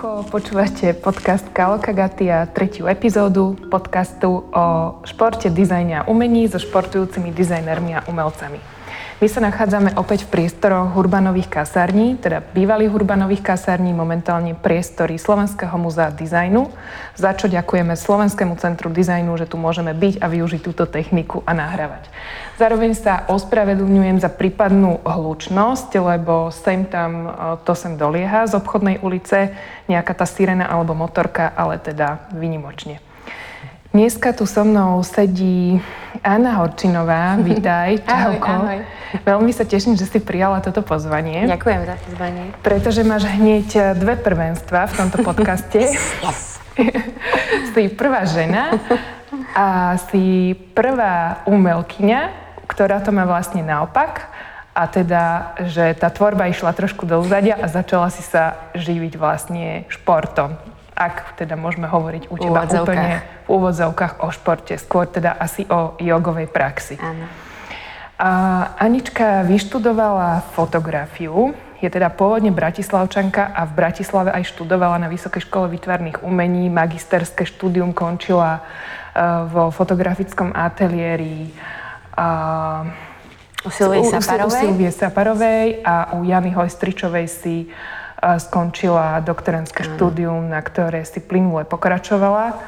Čauko, počúvate podcast Kalokagatia, tretiu epizódu podcastu o športe, dizajne a umení so športujúcimi dizajnermi a umelcami. My sa nachádzame opäť v priestoroch Hurbanových kasární, teda bývalých Hurbanových kasární, momentálne priestory Slovenského múzea dizajnu, za čo ďakujeme Slovenskému centru dizajnu, že tu môžeme byť a využiť túto techniku a nahrávať. Zároveň sa ospravedlňujem za prípadnú hlučnosť, lebo sem tam e, to sem dolieha z obchodnej ulice, nejaká tá sirena alebo motorka, ale teda vynimočne. Dneska tu so mnou sedí Anna Horčinová. Vítaj, čauko. Ahoj, ahoj. Veľmi sa teším, že si prijala toto pozvanie. Ďakujem za pozvanie. Pretože máš hneď dve prvenstva v tomto podcaste. Yes. si prvá žena a si prvá umelkyňa, ktorá to má vlastne naopak. A teda, že tá tvorba išla trošku do úzadia a začala si sa živiť vlastne športom ak teda môžeme hovoriť u teba úplne v úvodzovkách o športe, skôr teda asi o jogovej praxi. Áno. A Anička vyštudovala fotografiu, je teda pôvodne bratislavčanka a v Bratislave aj študovala na Vysokej škole výtvarných umení. Magisterské štúdium končila uh, vo fotografickom ateliéri u Silvie Saparovej. U Silvie Saparovej a u Jany Hojstričovej si skončila doktorantské štúdium, na ktoré si plynule pokračovala.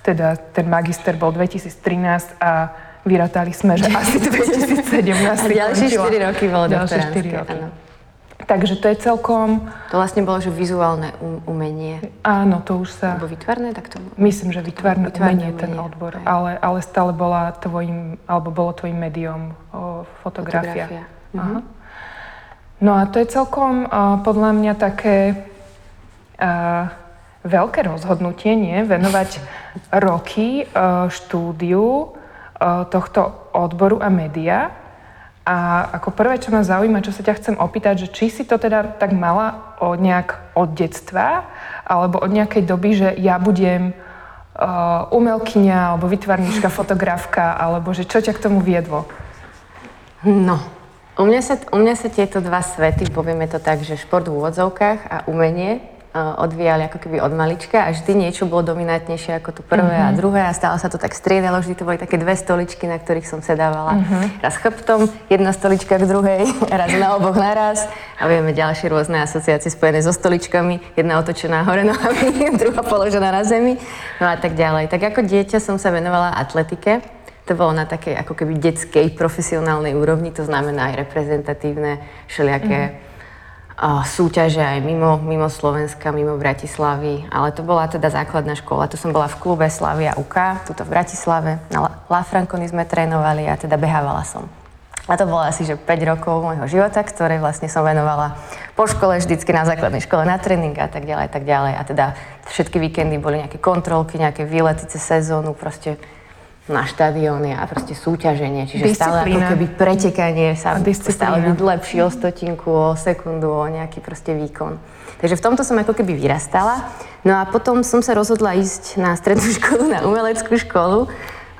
Teda ten magister bol 2013 a vyrátali sme, že asi 2017 si Ďalšie 4 roky bolo Ďalšie 4 roky. Áno. Takže to je celkom... To vlastne bolo, že vizuálne um, umenie. Áno, to už sa... Alebo vytvarné, tak to... Myslím, že vytvarné, vytvarné umenie, umenie ten odbor. Ale, ale stále bola tvojim, alebo bolo tvojim médium o, fotografia. fotografia. Uh-huh. No a to je celkom uh, podľa mňa také uh, veľké rozhodnutie, nie? Venovať roky uh, štúdiu uh, tohto odboru a média. A ako prvé, čo ma zaujíma, čo sa ťa chcem opýtať, že či si to teda tak mala od nejak od detstva, alebo od nejakej doby, že ja budem uh, umelkyňa, alebo vytvarníčka, fotografka, alebo že čo ťa k tomu viedlo? No, u mňa, sa, u mňa sa tieto dva svety, povieme to tak, že šport v úvodzovkách a umenie uh, odvíjali ako keby od malička a vždy niečo bolo dominantnejšie ako to prvé uh-huh. a mhm. druhé a stále sa to tak striedalo, vždy to boli také dve stoličky, na ktorých som sedávala. Uh-huh. Raz chrbtom, jedna stolička k druhej, raz na oboch naraz a vieme ďalšie rôzne asociácie spojené so stoličkami, jedna otočená hore nohami, druhá položená na zemi, no a tak ďalej. Tak ako dieťa som sa venovala atletike, to bolo na takej ako keby detskej profesionálnej úrovni, to znamená aj reprezentatívne všelijaké mm. súťaže aj mimo, mimo Slovenska, mimo Bratislavy, ale to bola teda základná škola. To som bola v klube Slavia UK, tuto v Bratislave. Na La Franconi sme trénovali a teda behávala som. A to bolo asi že 5 rokov môjho života, ktoré vlastne som venovala po škole, vždycky na základnej škole, na tréning a tak ďalej, a tak ďalej. A teda všetky víkendy boli nejaké kontrolky, nejaké výlety cez sezónu, proste na štadióny a proste súťaženie. Čiže Disciplína. stále ako keby pretekanie sa stále byť lepší o stotinku, o sekundu, o nejaký proste výkon. Takže v tomto som ako keby vyrastala. No a potom som sa rozhodla ísť na strednú školu, na umeleckú školu,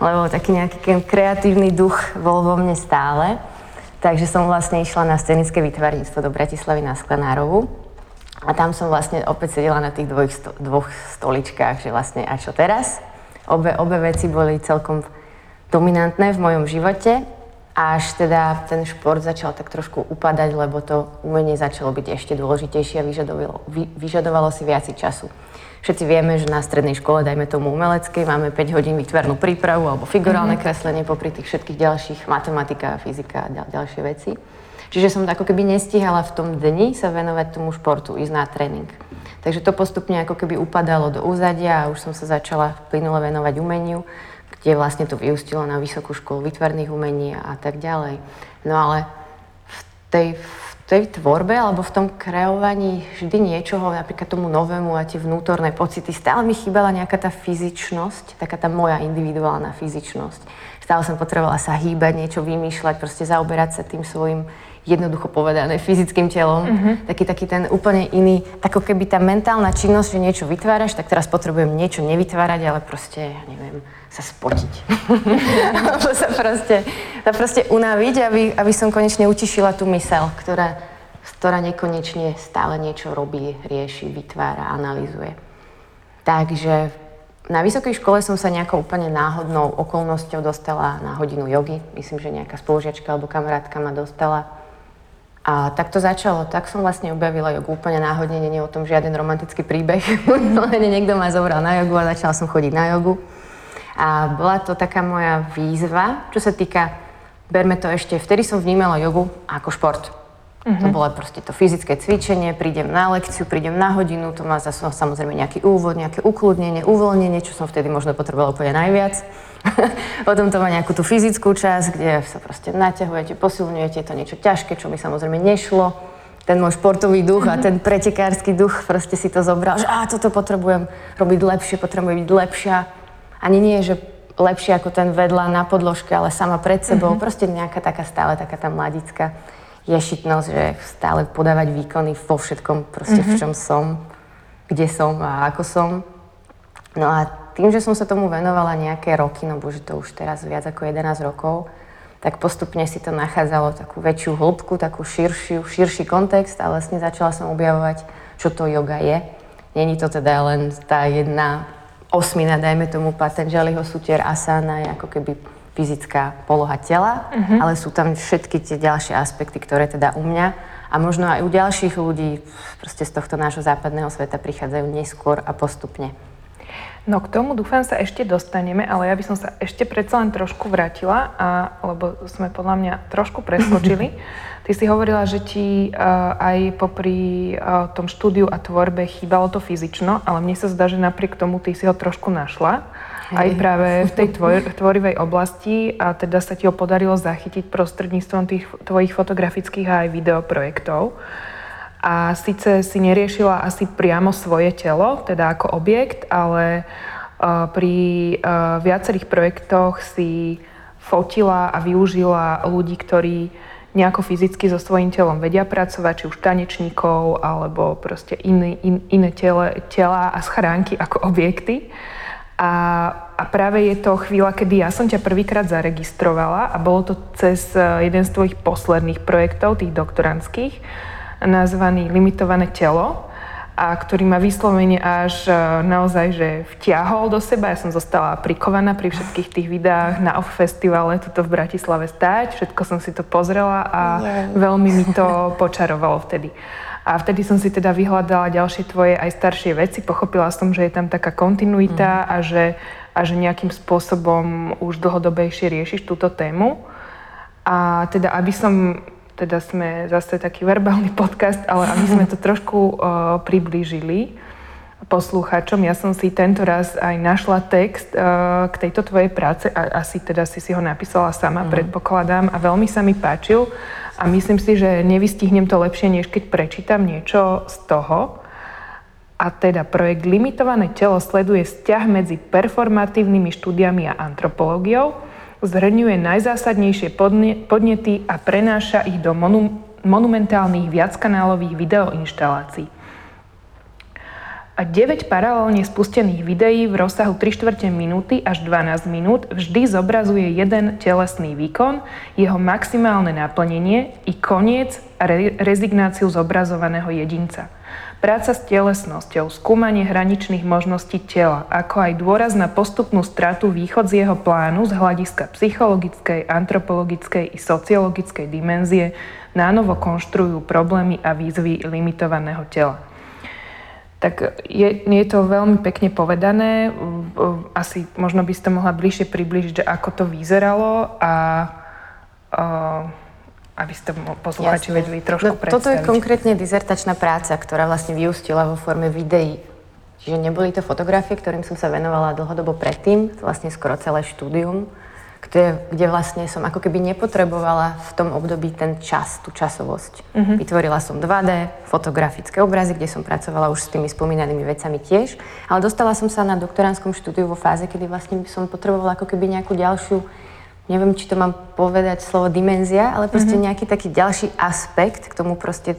lebo taký nejaký kreatívny duch bol vo mne stále. Takže som vlastne išla na scenické vytvarníctvo do Bratislavy na Sklenárovu. A tam som vlastne opäť sedela na tých dvoch, sto, dvoch stoličkách, že vlastne a čo teraz? Obe, obe veci boli celkom dominantné v mojom živote, až teda ten šport začal tak trošku upadať, lebo to umenie začalo byť ešte dôležitejšie a vyžadovalo, vy, vyžadovalo si viac času. Všetci vieme, že na strednej škole, dajme tomu umeleckej, máme 5 hodín výtvarnú prípravu alebo figurálne mm-hmm. kreslenie popri tých všetkých ďalších, matematika, fyzika a ďal, ďalšie veci. Čiže som ako keby nestihala v tom dni sa venovať tomu športu, ísť na tréning. Takže to postupne ako keby upadalo do úzadia a už som sa začala plynule venovať umeniu, kde vlastne to vyústilo na Vysokú školu výtvarných umení a tak ďalej. No ale v tej, v tej tvorbe alebo v tom kreovaní vždy niečoho, napríklad tomu novému a tie vnútorné pocity, stále mi chýbala nejaká tá fyzičnosť, taká tá moja individuálna fyzičnosť. Stále som potrebovala sa hýbať, niečo vymýšľať, proste zaoberať sa tým svojim jednoducho povedané, fyzickým telom. Uh-huh. Taký, taký ten úplne iný, ako keby tá mentálna činnosť, že niečo vytváraš, tak teraz potrebujem niečo nevytvárať, ale proste, ja neviem, sa spotiť. Alebo sa proste, sa proste unaviť, aby, aby som konečne utišila tú mysel, ktorá ktorá nekonečne stále niečo robí, rieši, vytvára, analýzuje. Takže na vysokej škole som sa nejakou úplne náhodnou okolnosťou dostala na hodinu jogy. Myslím, že nejaká spolužiačka alebo kamarátka ma dostala. A tak to začalo. Tak som vlastne objavila jogu úplne náhodne, nie o tom žiaden romantický príbeh. Len niekto ma zobral na jogu a začala som chodiť na jogu. A bola to taká moja výzva, čo sa týka, berme to ešte, vtedy som vnímala jogu ako šport. Uh-huh. To bolo proste to fyzické cvičenie, prídem na lekciu, prídem na hodinu, to má zase samozrejme nejaký úvod, nejaké ukludnenie, uvoľnenie, čo som vtedy možno potrebovala úplne najviac. Potom to má nejakú tú fyzickú časť, kde sa proste naťahujete, posilňujete, to niečo ťažké, čo mi samozrejme nešlo. Ten môj športový duch uh-huh. a mhm. ten pretekársky duch proste si to zobral, že á, toto potrebujem robiť lepšie, potrebujem byť lepšia. Ani nie, že lepšie ako ten vedľa na podložke, ale sama pred sebou. Uh-huh. Proste nejaká taká stále, taká tá mladická ješitnosť, že stále podávať výkony vo všetkom, proste mm-hmm. v mhm. čom som, kde som a ako som. No a tým, že som sa tomu venovala nejaké roky, no bože, to už teraz viac ako 11 rokov, tak postupne si to nachádzalo takú väčšiu hĺbku, takú širšiu, širší kontext a vlastne začala som objavovať, čo to yoga je. Není to teda len tá jedna osmina, dajme tomu Patanjaliho sutier asana, je ako keby fyzická poloha tela, uh-huh. ale sú tam všetky tie ďalšie aspekty, ktoré teda u mňa a možno aj u ďalších ľudí proste z tohto nášho západného sveta prichádzajú neskôr a postupne. No k tomu dúfam sa ešte dostaneme, ale ja by som sa ešte predsa len trošku vrátila, a, lebo sme podľa mňa trošku preskočili. Ty si hovorila, že ti uh, aj popri uh, tom štúdiu a tvorbe chýbalo to fyzično, ale mne sa zdá, že napriek tomu ty si ho trošku našla aj práve v tej tvoj, tvorivej oblasti a teda sa ti ho podarilo zachytiť prostredníctvom tých tvojich fotografických a aj videoprojektov. A síce si neriešila asi priamo svoje telo, teda ako objekt, ale uh, pri uh, viacerých projektoch si fotila a využila ľudí, ktorí nejako fyzicky so svojím telom vedia pracovať, či už tanečníkov, alebo proste iný, in, iné tele, tela a schránky ako objekty. A, a práve je to chvíľa, kedy ja som ťa prvýkrát zaregistrovala a bolo to cez e, jeden z tvojich posledných projektov, tých doktorantských, nazvaný Limitované telo, a ktorý ma vyslovene až e, naozaj, že vtiahol do seba. Ja som zostala prikovaná pri všetkých tých videách na OFF festivale tuto v Bratislave stáť. Všetko som si to pozrela a veľmi mi to počarovalo vtedy. A vtedy som si teda vyhľadala ďalšie tvoje aj staršie veci. Pochopila som, že je tam taká kontinuita mm. a, že, a že nejakým spôsobom už dlhodobejšie riešiš túto tému. A teda, aby som, teda sme zase taký verbálny podcast, ale aby sme to trošku uh, priblížili poslucháčom, ja som si tento raz aj našla text uh, k tejto tvojej práce a asi teda si si ho napísala sama, mm. predpokladám, a veľmi sa mi páčil a myslím si, že nevystihnem to lepšie, než keď prečítam niečo z toho. A teda projekt Limitované telo sleduje vzťah medzi performatívnymi štúdiami a antropológiou, zhrňuje najzásadnejšie podnety a prenáša ich do monu- monumentálnych viackanálových videoinštalácií a 9 paralelne spustených videí v rozsahu 3 čtvrte minúty až 12 minút vždy zobrazuje jeden telesný výkon, jeho maximálne naplnenie i koniec a re- rezignáciu zobrazovaného jedinca. Práca s telesnosťou, skúmanie hraničných možností tela, ako aj dôraz na postupnú stratu východ z jeho plánu z hľadiska psychologickej, antropologickej i sociologickej dimenzie nánovo konštruujú problémy a výzvy limitovaného tela tak je, je to veľmi pekne povedané. Asi možno by ste mohla bližšie približiť, že ako to vyzeralo a uh, aby ste posluchači vedeli trošku no, predstaviť. Toto je konkrétne dizertačná práca, ktorá vlastne vyústila vo forme videí. Čiže neboli to fotografie, ktorým som sa venovala dlhodobo predtým, vlastne skoro celé štúdium kde, kde vlastne som ako keby nepotrebovala v tom období ten čas, tú časovosť. Uh-huh. Vytvorila som 2D, fotografické obrazy, kde som pracovala už s tými spomínanými vecami tiež, ale dostala som sa na doktoránskom štúdiu vo fáze, kedy vlastne som potrebovala ako keby nejakú ďalšiu, neviem, či to mám povedať slovo dimenzia, ale proste uh-huh. nejaký taký ďalší aspekt k tomu proste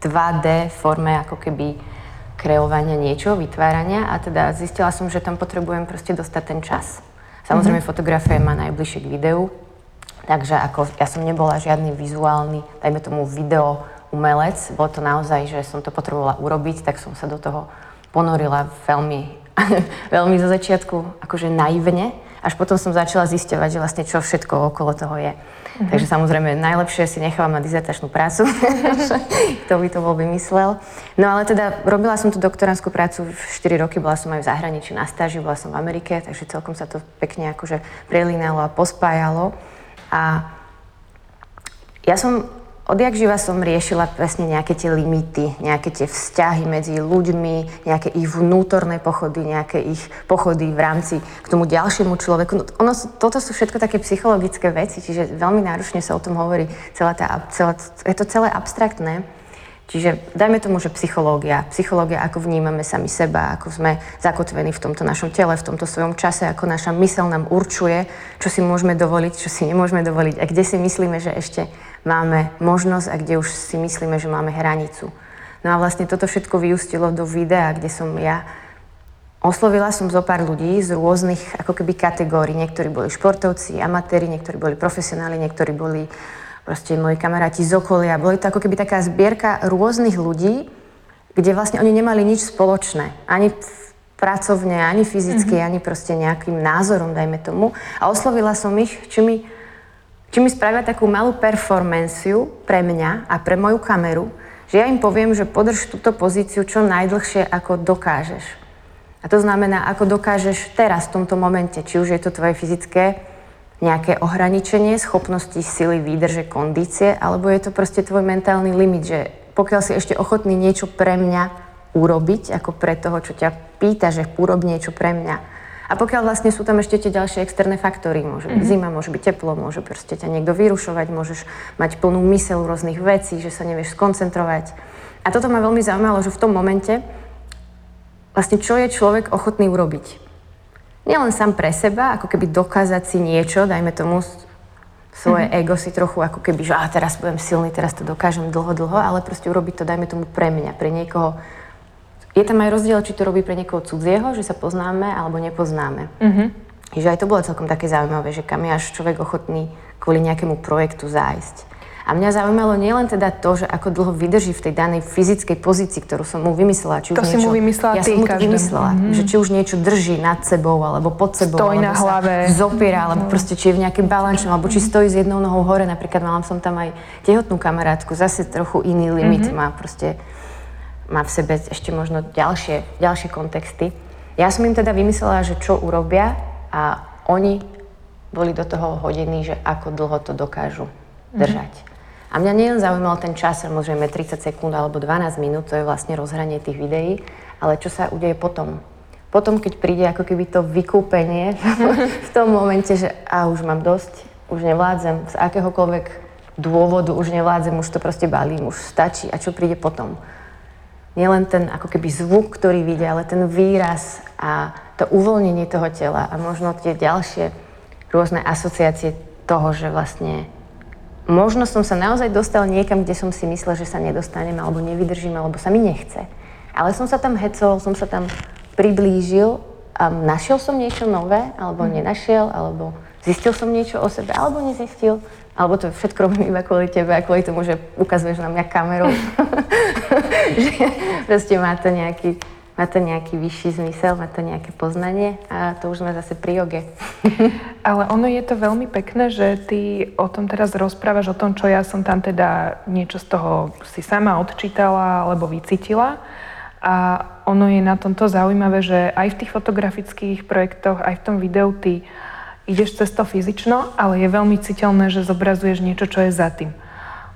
2D forme ako keby kreovania niečo, vytvárania a teda zistila som, že tam potrebujem proste dostať ten čas. Samozrejme, mm-hmm. fotografia má najbližšie k videu, takže ako ja som nebola žiadny vizuálny, dajme tomu video umelec. Bolo to naozaj, že som to potrebovala urobiť, tak som sa do toho ponorila veľmi, veľmi zo začiatku akože naivne. Až potom som začala zisťovať, že vlastne čo všetko okolo toho je. Mm-hmm. Takže samozrejme najlepšie si nechávam na dizertačnú prácu. Kto by to bol vymyslel. No ale teda robila som tú doktoránskú prácu 4 roky, bola som aj v zahraničí na stáži, bola som v Amerike, takže celkom sa to pekne akože prelínalo a pospájalo. A ja som odjak živa som riešila presne nejaké tie limity, nejaké tie vzťahy medzi ľuďmi, nejaké ich vnútorné pochody, nejaké ich pochody v rámci k tomu ďalšiemu človeku. No, ono, toto sú všetko také psychologické veci, čiže veľmi náročne sa o tom hovorí. Celá tá, celá, je to celé abstraktné. Čiže dajme tomu, že psychológia. Psychológia, ako vnímame sami seba, ako sme zakotvení v tomto našom tele, v tomto svojom čase, ako naša mysel nám určuje, čo si môžeme dovoliť, čo si nemôžeme dovoliť a kde si myslíme, že ešte máme možnosť a kde už si myslíme, že máme hranicu. No a vlastne toto všetko vyústilo do videa, kde som ja Oslovila som zo pár ľudí z rôznych ako keby kategórií. Niektorí boli športovci, amatéri, niektorí boli profesionáli, niektorí boli proste moji kamaráti z okolia. Boli to ako keby taká zbierka rôznych ľudí, kde vlastne oni nemali nič spoločné. Ani pracovne, ani fyzicky, mm-hmm. ani proste nejakým názorom, dajme tomu. A oslovila som ich, či mi či mi spravia takú malú performanciu pre mňa a pre moju kameru, že ja im poviem, že podrž túto pozíciu čo najdlhšie, ako dokážeš. A to znamená, ako dokážeš teraz, v tomto momente, či už je to tvoje fyzické nejaké ohraničenie, schopnosti, sily, výdrže, kondície, alebo je to proste tvoj mentálny limit, že pokiaľ si ešte ochotný niečo pre mňa urobiť, ako pre toho, čo ťa pýta, že urob niečo pre mňa, a pokiaľ vlastne sú tam ešte tie ďalšie externé faktory, môže byť mm-hmm. zima, môže byť teplo, môže proste ťa niekto vyrušovať, môžeš mať plnú mysel rôznych vecí, že sa nevieš skoncentrovať. A toto ma veľmi zaujímalo, že v tom momente vlastne čo je človek ochotný urobiť. Nielen sám pre seba, ako keby dokázať si niečo, dajme tomu svoje mm-hmm. ego si trochu ako keby, že a teraz budem silný, teraz to dokážem dlho, dlho, ale proste urobiť to, dajme tomu pre mňa, pre niekoho, je tam aj rozdiel, či to robí pre niekoho cudzieho, že sa poznáme alebo nepoznáme. Mm-hmm. Že aj to bolo celkom také zaujímavé, že kam je až človek ochotný kvôli nejakému projektu zájsť. A mňa zaujímalo nielen teda to, že ako dlho vydrží v tej danej fyzickej pozícii, ktorú som mu vymyslela. Či už to niečo, si mu vymyslela ja ty, som mu to vymyslela, mm-hmm. že či už niečo drží nad sebou, alebo pod sebou, stojí na hlave. zopiera, alebo mm. proste či je v nejakým balančnom, alebo či stojí s jednou nohou hore. Napríklad mala som tam aj tehotnú kamarátku, zase trochu iný limit mm-hmm. má proste má v sebe ešte možno ďalšie, ďalšie kontexty. Ja som im teda vymyslela, že čo urobia a oni boli do toho hodení, že ako dlho to dokážu mhm. držať. Mm-hmm. A mňa nielen zaujímal ten čas, samozrejme 30 sekúnd alebo 12 minút, to je vlastne rozhranie tých videí, ale čo sa udeje potom. Potom, keď príde ako keby to vykúpenie v tom momente, že a už mám dosť, už nevládzem, z akéhokoľvek dôvodu už nevládzem, už to proste balím, už stačí. A čo príde potom? nielen ten ako keby zvuk, ktorý vidia, ale ten výraz a to uvoľnenie toho tela a možno tie ďalšie rôzne asociácie toho, že vlastne možno som sa naozaj dostal niekam, kde som si myslel, že sa nedostanem alebo nevydržím, alebo sa mi nechce. Ale som sa tam hecol, som sa tam priblížil a našiel som niečo nové, alebo mm. nenašiel, alebo zistil som niečo o sebe, alebo nezistil. Alebo to všetko robím iba kvôli tebe a kvôli tomu, že ukazuješ na mňa kameru. že proste má to nejaký má to nejaký vyšší zmysel, má to nejaké poznanie a to už sme zase pri joge. Ale ono je to veľmi pekné, že ty o tom teraz rozprávaš, o tom, čo ja som tam teda niečo z toho si sama odčítala alebo vycítila. A ono je na tomto zaujímavé, že aj v tých fotografických projektoch, aj v tom videu ty ideš cez to fyzično, ale je veľmi citeľné, že zobrazuješ niečo, čo je za tým.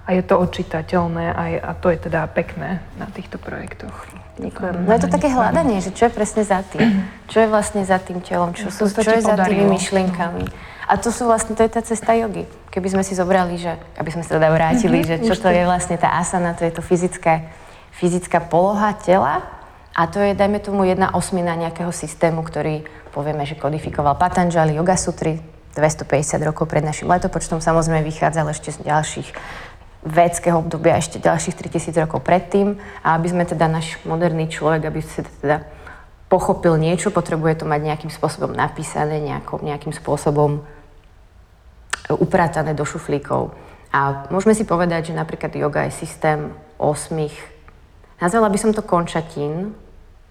A je to odčitateľné aj, a to je teda pekné na týchto projektoch. Ďakujem. No je to také hľadanie, že čo je presne za tým. Čo je vlastne za tým telom, čo, sú, čo je za tými myšlienkami. A to sú vlastne, to je tá cesta jogy. Keby sme si zobrali, že, aby sme sa teda vrátili, mm-hmm, že čo to je vlastne tá asana, to je to fyzické, fyzická poloha tela a to je, dajme tomu, jedna osmina nejakého systému, ktorý povieme, že kodifikoval Patanjali Yoga Sutry 250 rokov pred našim letopočtom. Samozrejme vychádzal ešte z ďalších védského obdobia ešte ďalších 3000 rokov predtým. A aby sme teda náš moderný človek, aby si teda pochopil niečo, potrebuje to mať nejakým spôsobom napísané, nejako, nejakým spôsobom upratané do šuflíkov. A môžeme si povedať, že napríklad yoga je systém osmých, nazvala by som to končatín,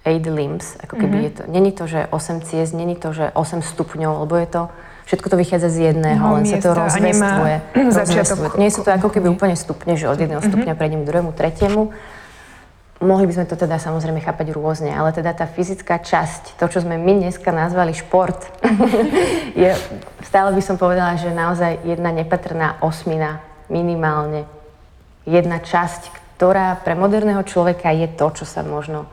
eight limbs, ako keby mm-hmm. je to, není to, že 8 ciest, není to, že 8 stupňov, lebo je to, všetko to vychádza z jedného, no, len sa to rozvestvuje. rozvestvuje. Nie sú to ako keby úplne stupne, že od jedného mm-hmm. stupňa prejdem k druhému, tretiemu. Mohli by sme to teda samozrejme chápať rôzne, ale teda tá fyzická časť, to, čo sme my dneska nazvali šport, je, stále by som povedala, že naozaj jedna nepatrná osmina, minimálne jedna časť, ktorá pre moderného človeka je to, čo sa možno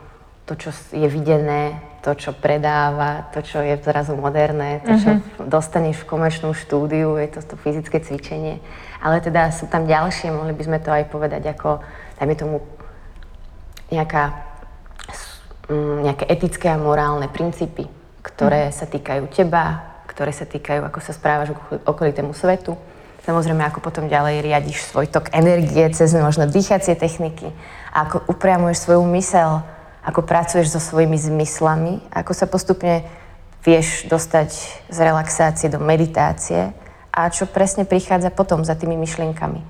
to, čo je videné, to, čo predáva, to, čo je zrazu moderné, to, čo uh-huh. dostaneš v komerčnom štúdiu, je to to fyzické cvičenie. Ale teda sú tam ďalšie, mohli by sme to aj povedať ako, dajme tomu, nejaká, mm, nejaké etické a morálne princípy, ktoré uh-huh. sa týkajú teba, ktoré sa týkajú, ako sa správaš k okolitému svetu. Samozrejme, ako potom ďalej riadiš svoj tok energie cez možno dýchacie techniky, ako upriamuješ svoju mysel ako pracuješ so svojimi zmyslami, ako sa postupne vieš dostať z relaxácie do meditácie a čo presne prichádza potom za tými myšlienkami.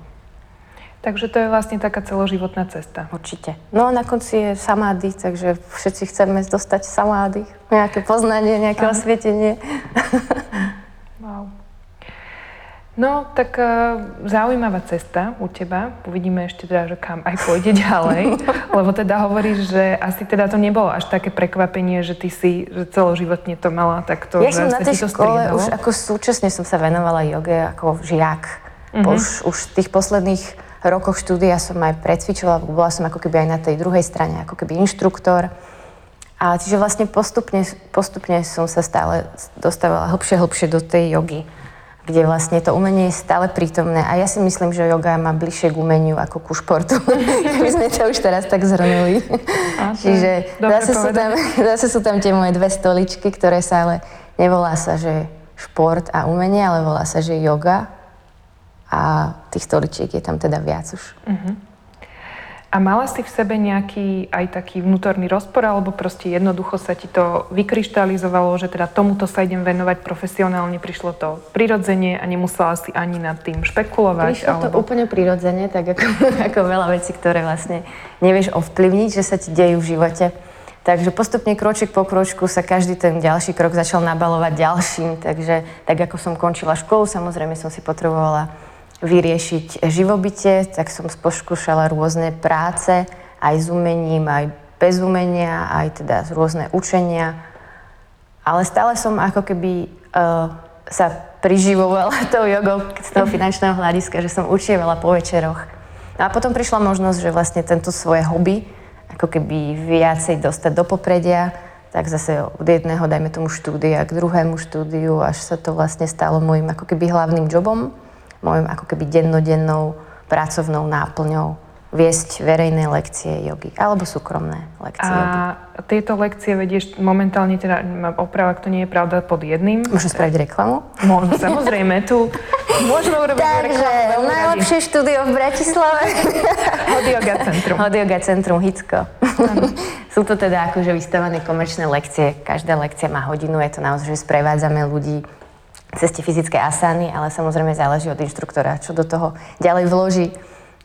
Takže to je vlastne taká celoživotná cesta. Určite. No a na konci je samády, takže všetci chceme dostať samády, nejaké poznanie, nejaké Aha. osvietenie. No, tak uh, zaujímavá cesta u teba. Uvidíme ešte teda, že kam aj pôjde ďalej. lebo teda hovoríš, že asi teda to nebolo až také prekvapenie, že ty si že celoživotne to mala takto, ja som na tej škole už ako súčasne som sa venovala joge ako žiak. Uh-huh. Už, už v tých posledných rokoch štúdia som aj precvičovala, bola som ako keby aj na tej druhej strane, ako keby inštruktor. A čiže vlastne postupne, postupne som sa stále dostávala hlbšie, hlbšie do tej jogy kde vlastne to umenie je stále prítomné. A ja si myslím, že yoga má bližšie k umeniu ako ku športu. My sme to už teraz tak zhrnuli. Čiže zase sú, tam, zase sú tam tie moje dve stoličky, ktoré sa ale nevolá sa, že šport a umenie, ale volá sa, že yoga. A tých stoličiek je tam teda viac už. Uh-huh. A mala si v sebe nejaký aj taký vnútorný rozpor, alebo proste jednoducho sa ti to vykryštalizovalo, že teda tomuto sa idem venovať profesionálne, prišlo to prirodzene a nemusela si ani nad tým špekulovať? Prišlo alebo... to úplne prirodzene, tak ako, ako veľa vecí, ktoré vlastne nevieš ovplyvniť, že sa ti dejú v živote. Takže postupne kročík po kročku sa každý ten ďalší krok začal nabalovať ďalším. Takže tak ako som končila školu, samozrejme som si potrebovala vyriešiť živobytie, tak som sposkúšala rôzne práce, aj s umením, aj bez umenia, aj teda rôzne učenia. Ale stále som ako keby uh, sa priživovala tou jogou z toho finančného hľadiska, že som učievala po večeroch. No a potom prišla možnosť, že vlastne tento svoje hobby ako keby viacej dostať do popredia, tak zase od jedného, dajme tomu štúdia k druhému štúdiu, až sa to vlastne stalo môjim ako keby hlavným jobom mojou ako keby dennodennou pracovnou náplňou viesť verejné lekcie jogy alebo súkromné lekcie a jogy. A tieto lekcie vedieš momentálne, teda oprava, ak to nie je pravda, pod jedným. Môžem spraviť reklamu? Môžem, samozrejme, tu môžeme urobiť Takže, reklamu. najlepšie radi. štúdio v Bratislave. Hot Yoga Centrum. Hot Yoga Centrum Hicko. Sú to teda akože vystavané komerčné lekcie. Každá lekcia má hodinu, je to naozaj, že sprevádzame ľudí cez tie fyzické asány, ale samozrejme záleží od inštruktora, čo do toho ďalej vloží.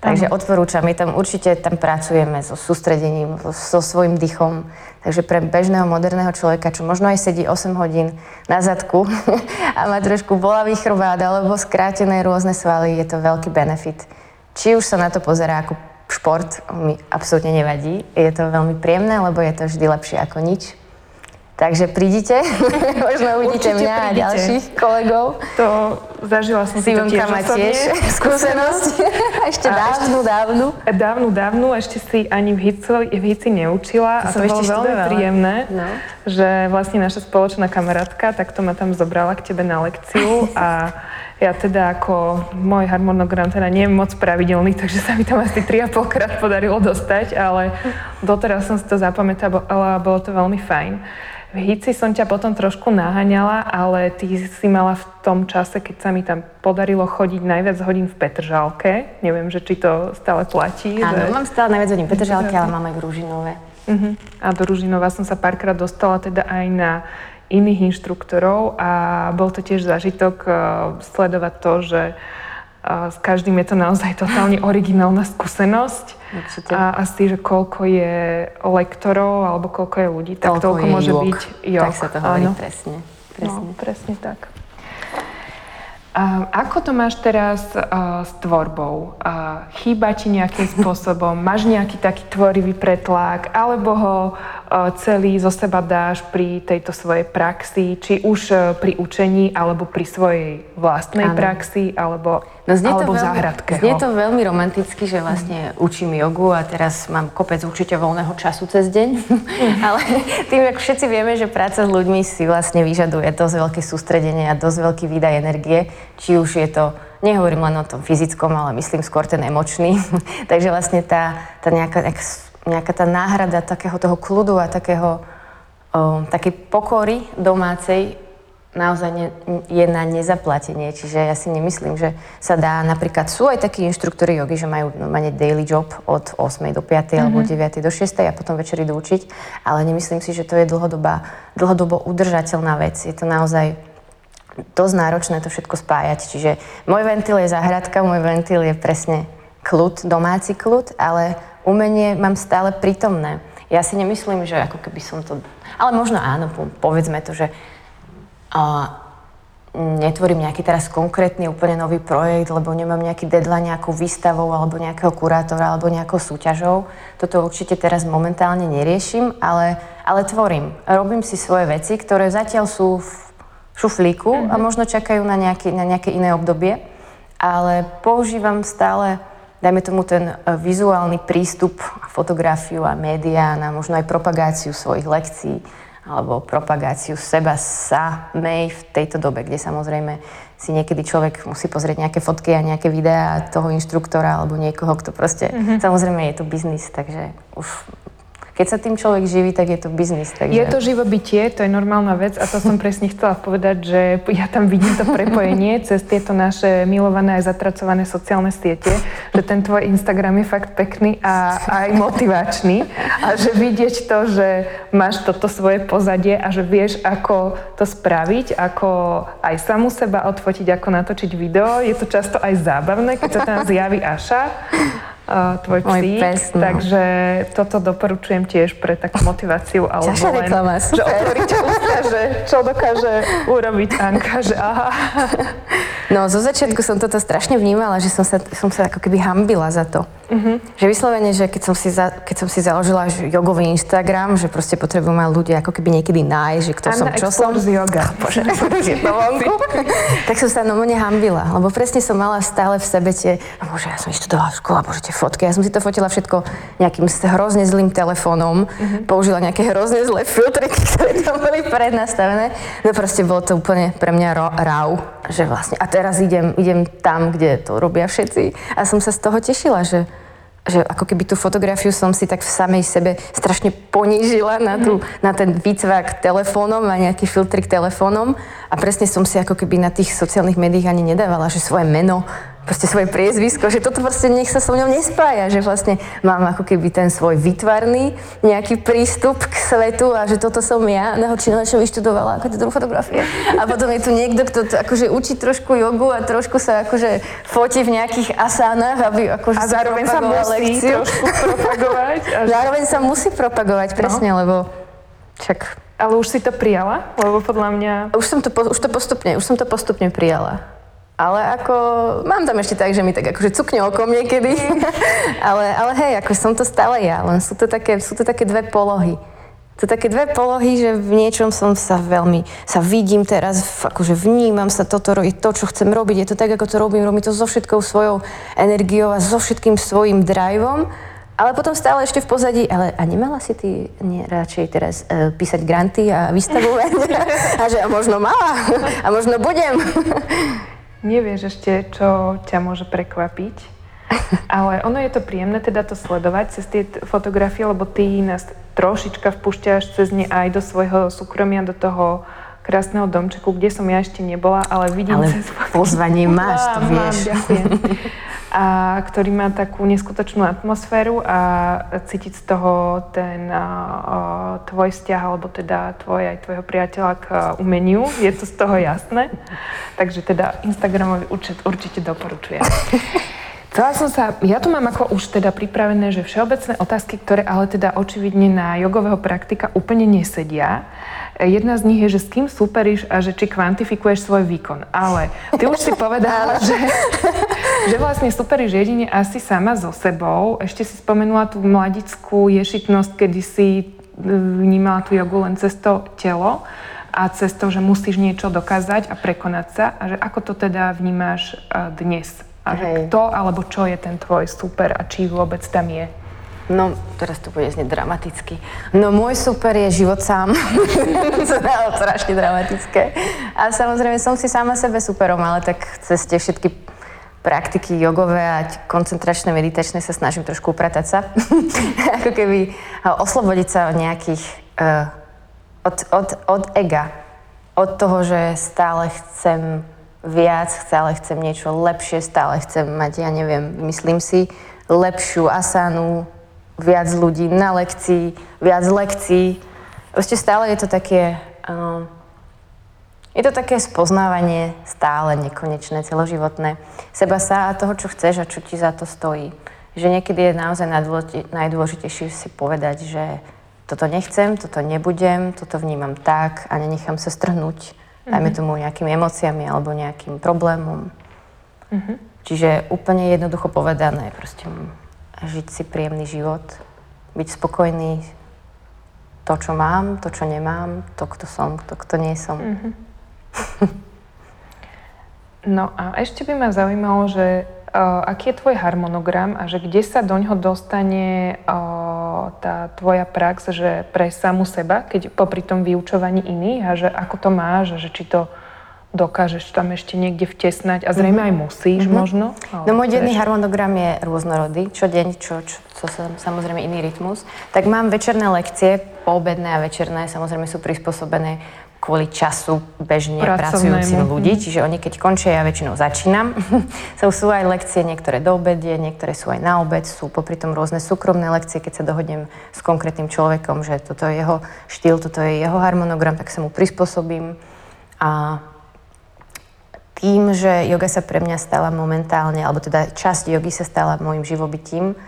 Takže odporúčam, je tam určite tam pracujeme so sústredením, so svojím dychom. Takže pre bežného moderného človeka, čo možno aj sedí 8 hodín na zadku a má trošku bolavý chrbát alebo skrátené rôzne svaly, je to veľký benefit. Či už sa na to pozerá ako šport, mi absolútne nevadí. Je to veľmi príjemné, lebo je to vždy lepšie ako nič. Takže prídite, možno uvidíte Určite mňa prídite. a ďalších kolegov. To zažila som si to tiež má tiež skúsenosť. ešte dávnu, dávnu. Dávnu, dávnu, ešte si ani v Hici, v Hici neučila to a to bolo veľmi príjemné, no. že vlastne naša spoločná kamarátka takto ma tam zobrala k tebe na lekciu a ja teda ako môj harmonogram teda nie je moc pravidelný, takže sa mi tam asi 3,5 krát podarilo dostať, ale doteraz som si to zapamätala a bolo to veľmi fajn. V Hici som ťa potom trošku naháňala, ale ty si mala v tom čase, keď sa mi tam podarilo chodiť najviac hodín v Petržálke. Neviem, že či to stále platí. Áno, že... mám stále najviac hodín v Petržálke, ale mám aj v Ružinove. Uh-huh. A do Ružinova som sa párkrát dostala teda aj na iných inštruktorov a bol to tiež zažitok uh, sledovať to, že s každým je to naozaj totálne originálna skúsenosť. Určite. A asi, že koľko je lektorov alebo koľko je ľudí, tak toľko, toľko môže jog. byť jog. Tak sa to hovorí, presne. Presne. No, presne tak. A ako to máš teraz uh, s tvorbou? Uh, chýba ti nejakým spôsobom? Máš nejaký taký tvorivý pretlak? Alebo ho celý zo seba dáš pri tejto svojej praxi? Či už uh, pri učení, alebo pri svojej vlastnej ano. praxi? Alebo No znie to, veľmi, znie to veľmi romanticky, že vlastne učím jogu a teraz mám kopec určite voľného času cez deň. Ale tým, ako všetci vieme, že práca s ľuďmi si vlastne vyžaduje dosť veľké sústredenie a dosť veľký výdaj energie. Či už je to, nehovorím len o tom fyzickom, ale myslím skôr ten emočný. Takže vlastne tá, tá nejaká, nejaká tá náhrada takého toho kľudu a takého, o, takej pokory domácej naozaj ne, je na nezaplatenie. Čiže ja si nemyslím, že sa dá, napríklad sú aj takí inštruktori jogy, že majú normálne daily job od 8 do 5 mm-hmm. alebo 9 mhm. do 6 a potom večer idú učiť, ale nemyslím si, že to je dlhodobá, dlhodobo udržateľná vec. Je to naozaj dosť náročné to všetko spájať. Čiže môj ventil je záhradka, môj ventil je presne kľud, domáci kľud, ale umenie mám stále prítomné. Ja si nemyslím, že ako keby som to... Ale možno áno, povedzme to, že a netvorím nejaký teraz konkrétny úplne nový projekt, lebo nemám nejaký deadline nejakou výstavou alebo nejakého kurátora alebo nejakou súťažou. Toto určite teraz momentálne neriešim, ale, ale tvorím. Robím si svoje veci, ktoré zatiaľ sú v šuflíku mm-hmm. a mhm. možno čakajú na, nejaký, na nejaké iné obdobie, ale používam stále dajme tomu ten e, vizuálny prístup, fotografiu a médiá na možno aj propagáciu svojich lekcií, alebo propagáciu seba samej v tejto dobe, kde samozrejme si niekedy človek musí pozrieť nejaké fotky a nejaké videá toho inštruktora alebo niekoho, kto proste, mm-hmm. samozrejme je to biznis, takže už keď sa tým človek živí, tak je to biznis. Takže... Je to živobytie, to je normálna vec a to som presne chcela povedať, že ja tam vidím to prepojenie cez tieto naše milované aj zatracované sociálne siete, že ten tvoj Instagram je fakt pekný a aj motivačný a že vidieť to, že máš toto svoje pozadie a že vieš, ako to spraviť, ako aj samu seba odfotiť, ako natočiť video. Je to často aj zábavné, keď sa tam zjaví Aša uh, tvoj psík. Pes, no. Takže toto doporučujem tiež pre takú motiváciu. Alebo Ťažšia len, reklama, super. Že otvoríte ústa, že čo dokáže urobiť Anka, že aha. No, zo začiatku som toto strašne vnímala, že som sa, som sa ako keby hambila za to. Uh-huh. Že vyslovene, že keď som si, za, keď som si založila jogový Instagram, že proste potrebujú ma ľudia ako keby niekedy nájsť, že kto Anna som, čo som. z yoga. Bože, tak som sa normálne hambila, lebo presne som mala stále v sebe tie, no bože, ja som vyštudovala škola, bože, tie fotky. Ja som si to fotila všetko nejakým hrozne zlým telefónom, uh-huh. použila nejaké hrozne zlé filtry, ktoré tam boli prednastavené. No proste bolo to úplne pre mňa rau, že vlastne, a teraz idem, idem tam, kde to robia všetci. A som sa z toho tešila, že že ako keby tú fotografiu som si tak v samej sebe strašne ponížila na, tú, na ten výcvak telefónom a nejaký filtrik telefónom a presne som si ako keby na tých sociálnych médiách ani nedávala, že svoje meno proste svoje priezvisko, že toto proste nech sa so mnou nespája, že vlastne mám ako keby ten svoj vytvarný nejaký prístup k svetu a že toto som ja, na čo vyštudovala katedru fotografie. A potom je tu niekto, kto to akože učí trošku jogu a trošku sa akože fotí v nejakých asánach, aby akože a zároveň sa musí lekciu. trošku propagovať. Až... Zároveň sa musí propagovať, presne, no. lebo však ale už si to prijala? Lebo podľa mňa... Už som to, už to postupne, už som to postupne prijala. Ale ako, mám tam ešte tak, že mi tak akože cukne okom niekedy. ale, ale hej, ako som to stále ja, len sú to také, sú to také dve polohy. To také dve polohy, že v niečom som sa veľmi, sa vidím teraz, akože vnímam sa toto, je to, čo chcem robiť, je to tak, ako to robím, robím to so všetkou svojou energiou a so všetkým svojim driveom. Ale potom stále ešte v pozadí, ale a nemala si ty nie, radšej teraz uh, písať granty a vystavovať? a že a možno mala, a možno budem. Nevieš ešte, čo ťa môže prekvapiť. Ale ono je to príjemné teda to sledovať cez tie fotografie, lebo ty nás trošička vpúšťaš cez ne aj do svojho súkromia, do toho krásneho domčeku, kde som ja ešte nebola, ale vidím ale cez pozvanie máš, to vieš. Mám. a ktorý má takú neskutočnú atmosféru a cítiť z toho ten uh, tvoj vzťah, alebo teda tvoj aj tvojho priateľa k umeniu. Je to z toho jasné. Takže teda Instagramový účet určite doporučujem. Chcela som sa, ja tu mám ako už teda pripravené, že všeobecné otázky, ktoré ale teda očividne na jogového praktika úplne nesedia. Jedna z nich je, že s kým superíš a že či kvantifikuješ svoj výkon. Ale ty už si povedala, že, že vlastne superíš jedine asi sama so sebou. Ešte si spomenula tú mladickú ješitnosť, kedy si e, vnímala tú jogu len cez to telo a cez to, že musíš niečo dokázať a prekonať sa. A že ako to teda vnímáš e, dnes? A že kto alebo čo je ten tvoj super a či vôbec tam je? No, teraz to bude znieť dramaticky. No, môj super je život sám. to je strašne dramatické. A samozrejme som si sama sebe superom, ale tak cez tie všetky praktiky jogové a koncentračné, meditačné sa snažím trošku upratať sa. Ako keby oslobodiť sa od nejakých... Uh, od, od, od ega. Od toho, že stále chcem viac, stále chcem niečo lepšie, stále chcem mať, ja neviem, myslím si, lepšiu asanu, viac ľudí na lekcii, viac lekcií. Proste stále je to také... Um, je to také spoznávanie stále nekonečné, celoživotné. Seba sa a toho, čo chceš a čo ti za to stojí. Že niekedy je naozaj najdôležitejšie si povedať, že toto nechcem, toto nebudem, toto vnímam tak a nenechám sa strhnúť dajme mhm. tomu nejakými emóciami alebo nejakým problémom. Mm-hmm. Čiže úplne jednoducho povedané, proste žiť si príjemný život, byť spokojný to, čo mám, to, čo nemám, to, kto som, to, kto nie som. Mm-hmm. no a ešte by ma zaujímalo, že uh, aký je tvoj harmonogram a že kde sa do ňoho dostane uh, tá tvoja prax, že pre samu seba, keď popri tom vyučovaní iných a že ako to máš a že či to dokážeš tam ešte niekde vtesnať a zrejme mm-hmm. aj musíš mm-hmm. možno? No môj denný harmonogram je rôznorodý, čo deň, čo, čo, čo samozrejme iný rytmus. Tak mám večerné lekcie, poobedné a večerné, samozrejme sú prispôsobené kvôli času bežne pracujúcim ľudí, čiže oni keď končia, ja väčšinou začínam. sú, sú aj lekcie, niektoré do obedie, niektoré sú aj na obed, sú popri tom rôzne súkromné lekcie, keď sa dohodnem s konkrétnym človekom, že toto je jeho štýl, toto je jeho harmonogram, tak sa mu prispôsobím. A tým, že yoga sa pre mňa stala momentálne, alebo teda časť jogy sa stala môjim živobytím,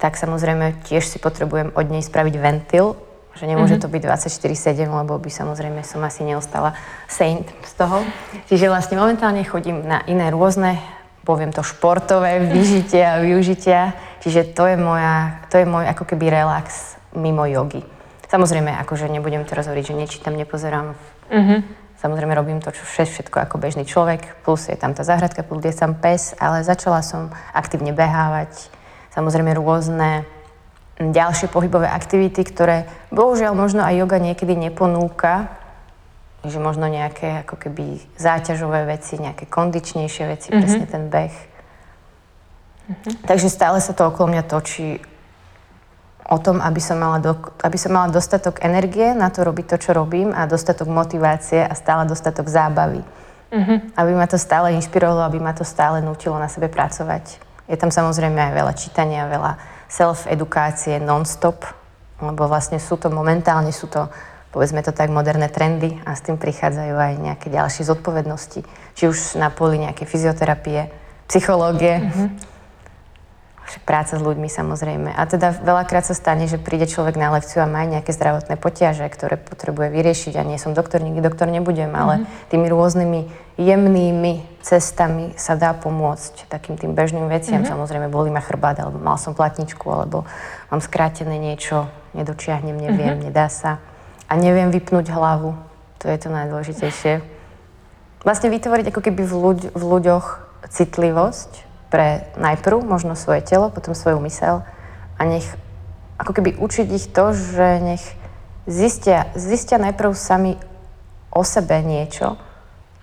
tak samozrejme tiež si potrebujem od nej spraviť ventil, že nemôže mm-hmm. to byť 24-7, lebo by samozrejme som asi neostala saint z toho. Čiže vlastne momentálne chodím na iné rôzne, poviem to, športové vyžitia a využitia. Čiže to je, moja, to je môj ako keby relax mimo jogy. Samozrejme, akože nebudem teraz hovoriť, že nečítam, nepozerám. Mm-hmm. Samozrejme, robím to čo všetko ako bežný človek, plus je tam tá záhradka, plus je tam pes, ale začala som aktívne behávať. Samozrejme, rôzne ďalšie pohybové aktivity, ktoré bohužiaľ možno aj yoga niekedy neponúka, že možno nejaké ako keby záťažové veci, nejaké kondičnejšie veci, mm-hmm. presne ten beh. Mm-hmm. Takže stále sa to okolo mňa točí o tom, aby som, mala do, aby som mala dostatok energie na to robiť to, čo robím a dostatok motivácie a stále dostatok zábavy. Mm-hmm. Aby ma to stále inšpirovalo, aby ma to stále nutilo na sebe pracovať. Je tam samozrejme aj veľa čítania, veľa self-edukácie non-stop, lebo vlastne sú to momentálne, sú to povedzme to tak, moderné trendy a s tým prichádzajú aj nejaké ďalšie zodpovednosti. Či už na poli nejakej fyzioterapie, psychológie, mm-hmm práca s ľuďmi samozrejme. A teda veľakrát sa stane, že príde človek na lekciu a má nejaké zdravotné potiaže, ktoré potrebuje vyriešiť. A nie som doktor, nikdy doktor nebudem, mm-hmm. ale tými rôznymi jemnými cestami sa dá pomôcť takým tým bežným veciam. Mm-hmm. Samozrejme, boli ma chrbát, alebo mal som platničku, alebo mám skrátené niečo, nedočiahnem, neviem, mm-hmm. nedá sa. A neviem vypnúť hlavu. To je to najdôležitejšie. Vlastne vytvoriť ako keby v, ľuď, v ľuďoch citlivosť pre najprv možno svoje telo, potom svoju mysel a nech ako keby učiť ich to, že nech zistia, zistia najprv sami o sebe niečo.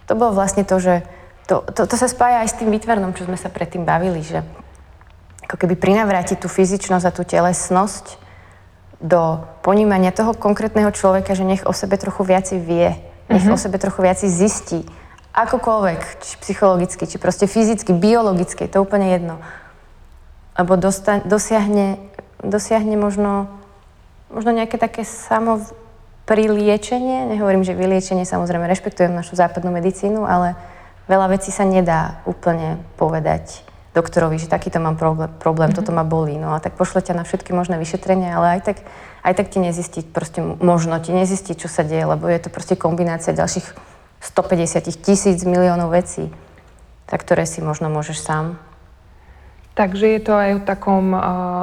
To bolo vlastne to, že to, to, to sa spája aj s tým výtvarnom, čo sme sa predtým bavili, že ako keby prinavrátiť tú fyzičnosť a tú telesnosť do ponímania toho konkrétneho človeka, že nech o sebe trochu viaci vie, nech mm-hmm. o sebe trochu viaci zistí akokoľvek, či psychologicky, či proste fyzicky, biologicky, to je úplne jedno. Lebo dosta- dosiahne, dosiahne možno, možno nejaké také samo priliečenie, nehovorím, že vyliečenie, samozrejme rešpektujem našu západnú medicínu, ale veľa vecí sa nedá úplne povedať doktorovi, že takýto mám problém, problém mm-hmm. toto ma bolí. No a tak pošlete na všetky možné vyšetrenia, ale aj tak, aj tak ti nezistí, proste možno ti nezistí, čo sa deje, lebo je to proste kombinácia ďalších 150 tisíc miliónov vecí, tak ktoré si možno môžeš sám. Takže je to aj o takom uh,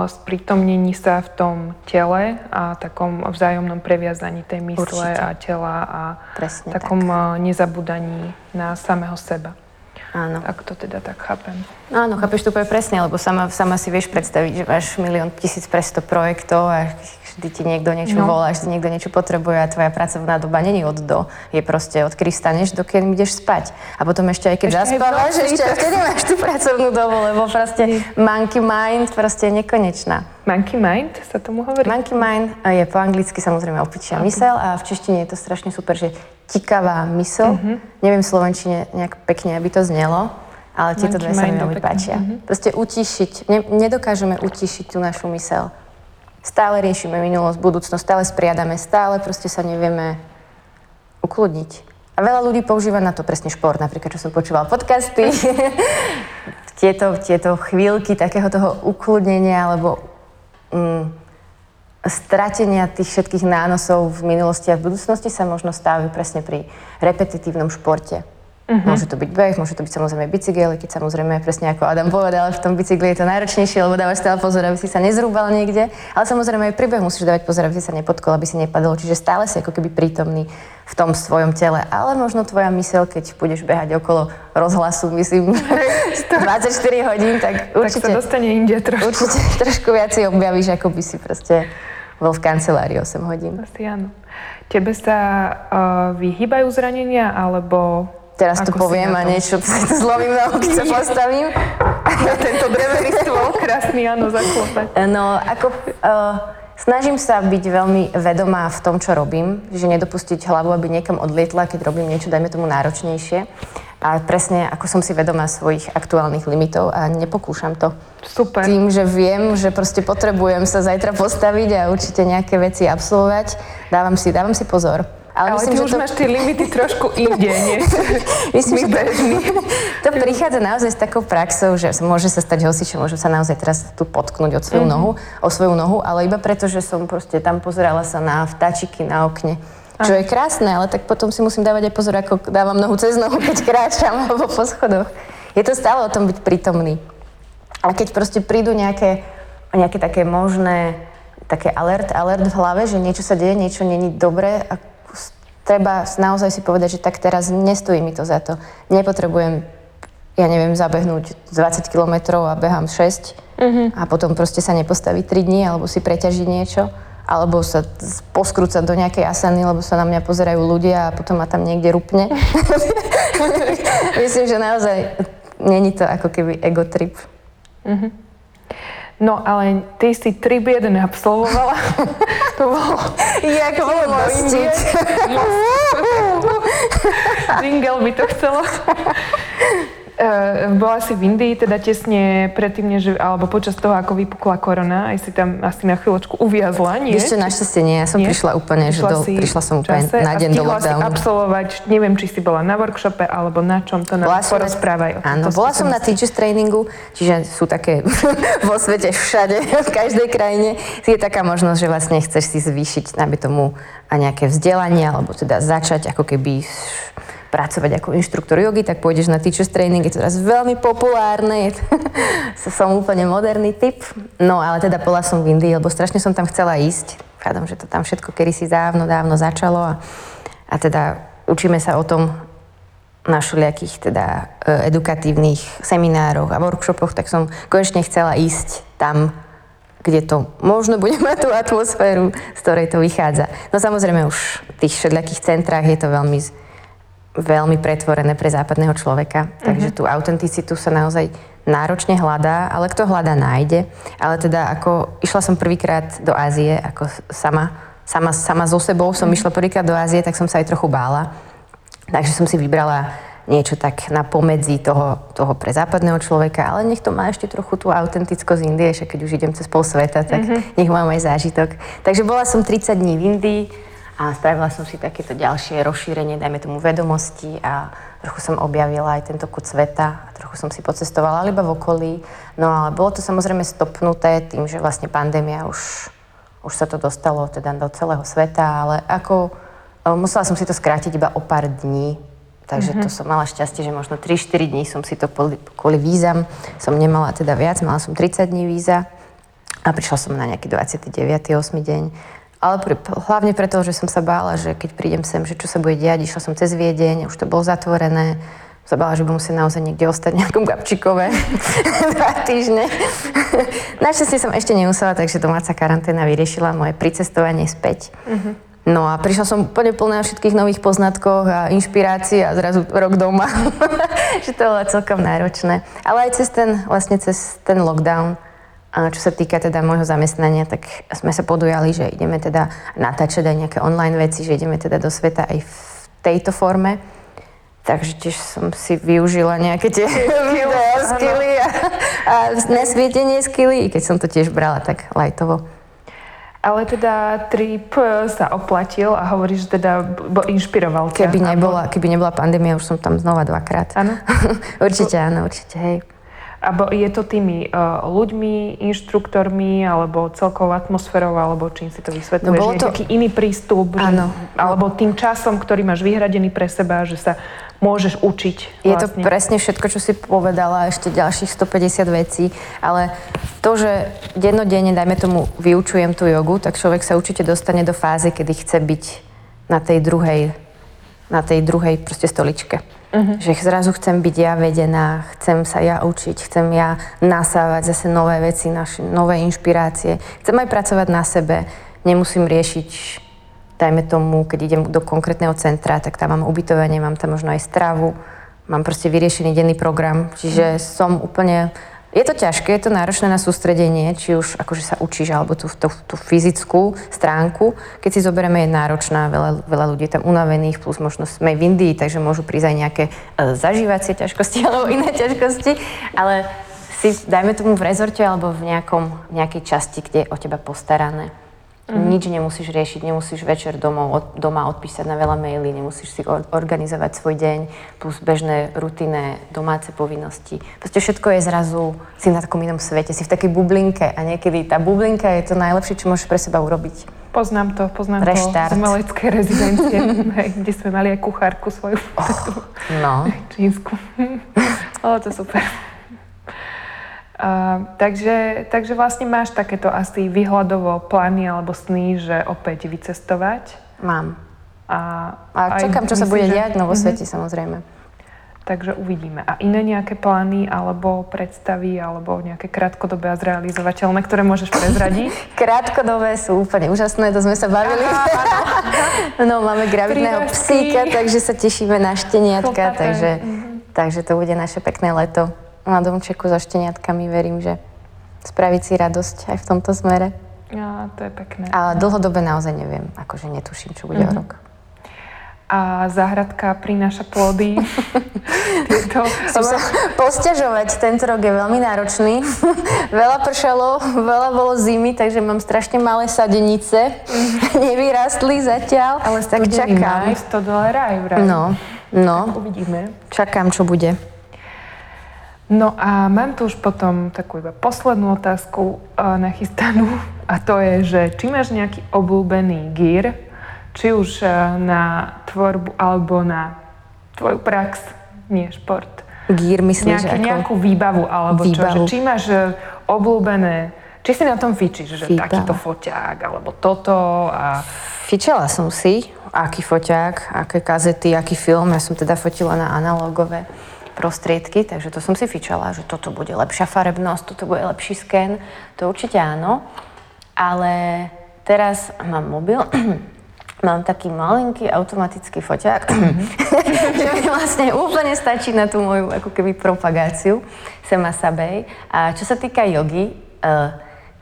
sprítomnení sa v tom tele a takom vzájomnom previazaní tej mysle Určite. a tela a Presne takom tak. Uh, nezabudaní na samého seba. Áno. Ak to teda tak chápem. Áno, chápeš to úplne presne, lebo sama, sama si vieš predstaviť, že máš milión tisíc pre 100 projektov a vždy ti niekto niečo no. volá, vždy niekto niečo potrebuje a tvoja pracovná doba není od do. Je proste od kedy staneš, dokedy ideš spať. A potom ešte aj keď ešte zaspávaš, ešte aj vtedy máš tú pracovnú dobu, lebo proste monkey mind proste je nekonečná. Monkey mind sa tomu hovorí? Monkey mind je po anglicky samozrejme opičia okay. mysel a v češtine je to strašne super, že tikavá mysel. Uh-huh. Neviem v Slovenčine nejak pekne, aby to znelo, ale tieto dve sa mi veľmi páčia. Uh-huh. Proste utišiť. Ne, nedokážeme utišiť tú našu mysel. Stále riešime minulosť, budúcnosť, stále spriadame, stále proste sa nevieme ukludniť. A veľa ľudí používa na to presne šport, napríklad, čo som počúval podcasty. tieto, tieto chvíľky takého toho ukludnenia, alebo mm, stratenia tých všetkých nánosov v minulosti a v budúcnosti sa možno stávajú presne pri repetitívnom športe. Uh-huh. Môže to byť beh, môže to byť samozrejme bicykel, keď samozrejme presne ako Adam povedal, v tom bicykli je to náročnejšie, lebo dávaš stále pozor, aby si sa nezrúbal niekde, ale samozrejme aj pri behu musíš dávať pozor, aby si sa nepotkol, aby si nepadol, čiže stále si ako keby prítomný v tom svojom tele, ale možno tvoja mysel, keď budeš behať okolo rozhlasu, myslím, 24 hodín, tak určite... Tak sa dostane inde trošku. Určite trošku viac si objavíš, ako by si proste bol v kancelárii 8 hodín. Asi áno. Tebe sa uh, vyhýbajú zranenia, alebo... Teraz tu poviem a niečo to zlomím nohu, keď sa postavím. Ja tento drevený stôl, krásny, áno, zaklopať. No, ako... Uh, Snažím sa byť veľmi vedomá v tom, čo robím, že nedopustiť hlavu, aby niekam odlietla, keď robím niečo, dajme tomu, náročnejšie. A presne ako som si vedomá svojich aktuálnych limitov a nepokúšam to. Super. Tým, že viem, že proste potrebujem sa zajtra postaviť a určite nejaké veci absolvovať, dávam si, dávam si pozor. Ale, Ale myslím, ty že už to... máš tie limity trošku inde, nie? myslím, že to, to prichádza naozaj s takou praxou, že môže sa stať hosičom, môžem sa naozaj teraz tu potknúť od svoju mm-hmm. nohu, o svoju nohu, ale iba preto, že som proste tam pozerala sa na vtáčiky na okne. Čo je krásne, ale tak potom si musím dávať aj pozor, ako dávam nohu cez nohu, keď kráčam alebo po schodoch. Je to stále o tom byť prítomný. A keď proste prídu nejaké, nejaké také možné také alert, alert v hlave, že niečo sa deje, niečo není dobré a treba naozaj si povedať, že tak teraz nestojí mi to za to. Nepotrebujem, ja neviem, zabehnúť 20 kilometrov a behám 6 uh-huh. Mhm. a potom proste sa nepostaviť 3 dní alebo si preťažiť niečo alebo sa poskrúcať do nejakej asany, lebo sa na mňa pozerajú ľudia a potom ma tam niekde rupne. Myslím, že naozaj není to ako keby ego trip. No ale ty si trip jeden absolvovala. to bolo... Jak to bolo mostiť. Jingle by to chcelo. Uh, bola si v Indii teda tesne predtým, než, alebo počas toho, ako vypukla korona, aj si tam asi na chvíľočku uviazla, nie? Ešte našťastie nie, ja som nie? prišla úplne, prišla že do, prišla som úplne na deň do lockdownu. si absolvovať, neviem, či si bola na workshope, alebo na čom, to nám porozprávaj. Áno, bola som na teachers trainingu, čiže sú také vo svete všade, v každej krajine. Je taká možnosť, že vlastne chceš si zvýšiť, aby tomu a nejaké vzdelanie, alebo teda začať ako keby pracovať ako inštruktor jogy, tak pôjdeš na teachers training, je to teraz veľmi populárne, to, som úplne moderný typ. No ale teda bola som v Indii, lebo strašne som tam chcela ísť. Vchádam, že to tam všetko si dávno, dávno začalo a, a teda učíme sa o tom na všelijakých teda e, edukatívnych seminároch a workshopoch, tak som konečne chcela ísť tam, kde to možno bude mať tú atmosféru, z ktorej to vychádza. No samozrejme už v tých všelijakých centrách je to veľmi veľmi pretvorené pre západného človeka. Takže tú autenticitu sa naozaj náročne hľadá, ale kto hľadá, nájde. Ale teda ako išla som prvýkrát do Ázie, ako sama, sama, sama so sebou som uh-huh. išla prvýkrát do Ázie, tak som sa aj trochu bála. Takže som si vybrala niečo tak na pomedzi toho, toho pre západného človeka, ale nech to má ešte trochu tú autentickosť Indie, že keď už idem cez pol sveta, tak mm-hmm. nech mám aj zážitok. Takže bola som 30 dní v Indii a spravila som si takéto ďalšie rozšírenie, dajme tomu vedomosti a trochu som objavila aj tento kut sveta a trochu som si pocestovala iba v okolí. No ale bolo to samozrejme stopnuté tým, že vlastne pandémia už, už sa to dostalo teda do celého sveta, ale ako musela som si to skrátiť iba o pár dní, Takže mm-hmm. to som mala šťastie, že možno 3-4 dní som si to kvôli, vízam, som nemala teda viac, mala som 30 dní víza a prišla som na nejaký 29. 8. deň. Ale pri, hlavne preto, že som sa bála, že keď prídem sem, že čo sa bude diať, išla som cez Viedeň, už to bolo zatvorené, sa bála, že budem musieť naozaj niekde ostať v nejakom Gabčikové dva týždne. Našťastie som ešte nemusela, takže domáca karanténa vyriešila moje pricestovanie späť. Mm-hmm. No a prišla som úplne plná všetkých nových poznatkov a inšpirácií a zrazu rok doma. že to bolo celkom náročné. Ale aj cez ten, vlastne cez ten lockdown, čo sa týka teda môjho zamestnania, tak sme sa podujali, že ideme teda natáčať aj nejaké online veci, že ideme teda do sveta aj v tejto forme. Takže tiež som si využila nejaké tie video skilly a, a nesvietenie skilly, i keď som to tiež brala tak lajtovo. Ale teda trip sa oplatil a hovoríš, že teda inšpiroval ťa. Keby nebola, keby nebola pandémia, už som tam znova dvakrát. Áno? určite áno, určite, hej. A je to tými uh, ľuďmi, inštruktormi, alebo celkovou atmosférou, alebo čím si to vysvetľuješ? No, bolo to... nejaký iný prístup? Áno. Že, alebo tým časom, ktorý máš vyhradený pre seba, že sa môžeš učiť. Vlastne. Je to vlastne. presne všetko, čo si povedala, ešte ďalších 150 vecí, ale to, že dennodenne, dajme tomu, vyučujem tú jogu, tak človek sa určite dostane do fázy, kedy chce byť na tej druhej, na tej druhej proste stoličke. Uh-huh. Že zrazu chcem byť ja vedená, chcem sa ja učiť, chcem ja nasávať zase nové veci, naše, nové inšpirácie. Chcem aj pracovať na sebe, nemusím riešiť dajme tomu, keď idem do konkrétneho centra, tak tam mám ubytovanie, mám tam možno aj stravu, mám proste vyriešený denný program, čiže mm. som úplne... Je to ťažké, je to náročné na sústredenie, či už akože sa učíš, alebo tú, tú, tú fyzickú stránku. Keď si zoberieme, je náročná, veľa, veľa ľudí je tam unavených, plus možno sme v Indii, takže môžu prísť aj nejaké e, zažívacie ťažkosti alebo iné ťažkosti, ale si, dajme tomu v rezorte alebo v, nejakom, nejakej časti, kde je o teba postarané. Mm. Nič nemusíš riešiť, nemusíš večer domov, od, doma odpísať na veľa maily, nemusíš si organizovať svoj deň, plus bežné rutinné domáce povinnosti. Proste všetko je zrazu, si na takom inom svete, si v takej bublinke a niekedy tá bublinka je to najlepšie, čo môžeš pre seba urobiť. Poznám to, poznám Reštart. to z umeleckej rezidencie, kde sme mali aj kuchárku svoju. Oh, no. Čínsku. o, to super. Uh, takže, takže vlastne máš takéto asi výhľadovo plány alebo sny, že opäť vycestovať? Mám. A, a čakám, čo sa bude diať no vo uh-huh. svete samozrejme. Takže uvidíme. A iné nejaké plány alebo predstavy alebo nejaké krátkodobé a zrealizovateľné, ktoré môžeš prezradiť? krátkodobé sú úplne úžasné, to sme sa bavili. no máme gravitného psíka, takže sa tešíme na šteniatka, takže, uh-huh. takže to bude naše pekné leto na domčeku so šteniatkami, verím, že spraviť si radosť aj v tomto smere. Ja, to je pekné. Ale dlhodobé naozaj neviem, akože netuším, čo bude mm-hmm. o rok. A záhradka prináša plody. Tieto... sa posťažovať, tento rok je veľmi náročný. veľa pršalo, veľa bolo zimy, takže mám strašne malé sadenice. Mm-hmm. Nevyrastli zatiaľ. Ale tak čakám. Maj, 100 aj vraj. No, no. Tak uvidíme. Čakám, čo bude. No a mám tu už potom takú iba poslednú otázku uh, nachystanú a to je, že či máš nejaký obľúbený gír, či už uh, na tvorbu alebo na tvoju prax, nie šport. Gír myslíš Nejaký, ako... Nejakú výbavu alebo výbavu. čo, že či máš uh, obľúbené, či si na tom fičíš, že Výbava. takýto foťák alebo toto a... Fičala som si, aký foťák, aké kazety, aký film, ja som teda fotila na analogové prostriedky, takže to som si fičala, že toto bude lepšia farebnosť, toto bude lepší sken, to určite áno. Ale teraz mám mobil, mám taký malinký automatický foťák, že mi vlastne úplne stačí na tú moju ako keby propagáciu Sema Sabej. A čo sa týka jogy, uh,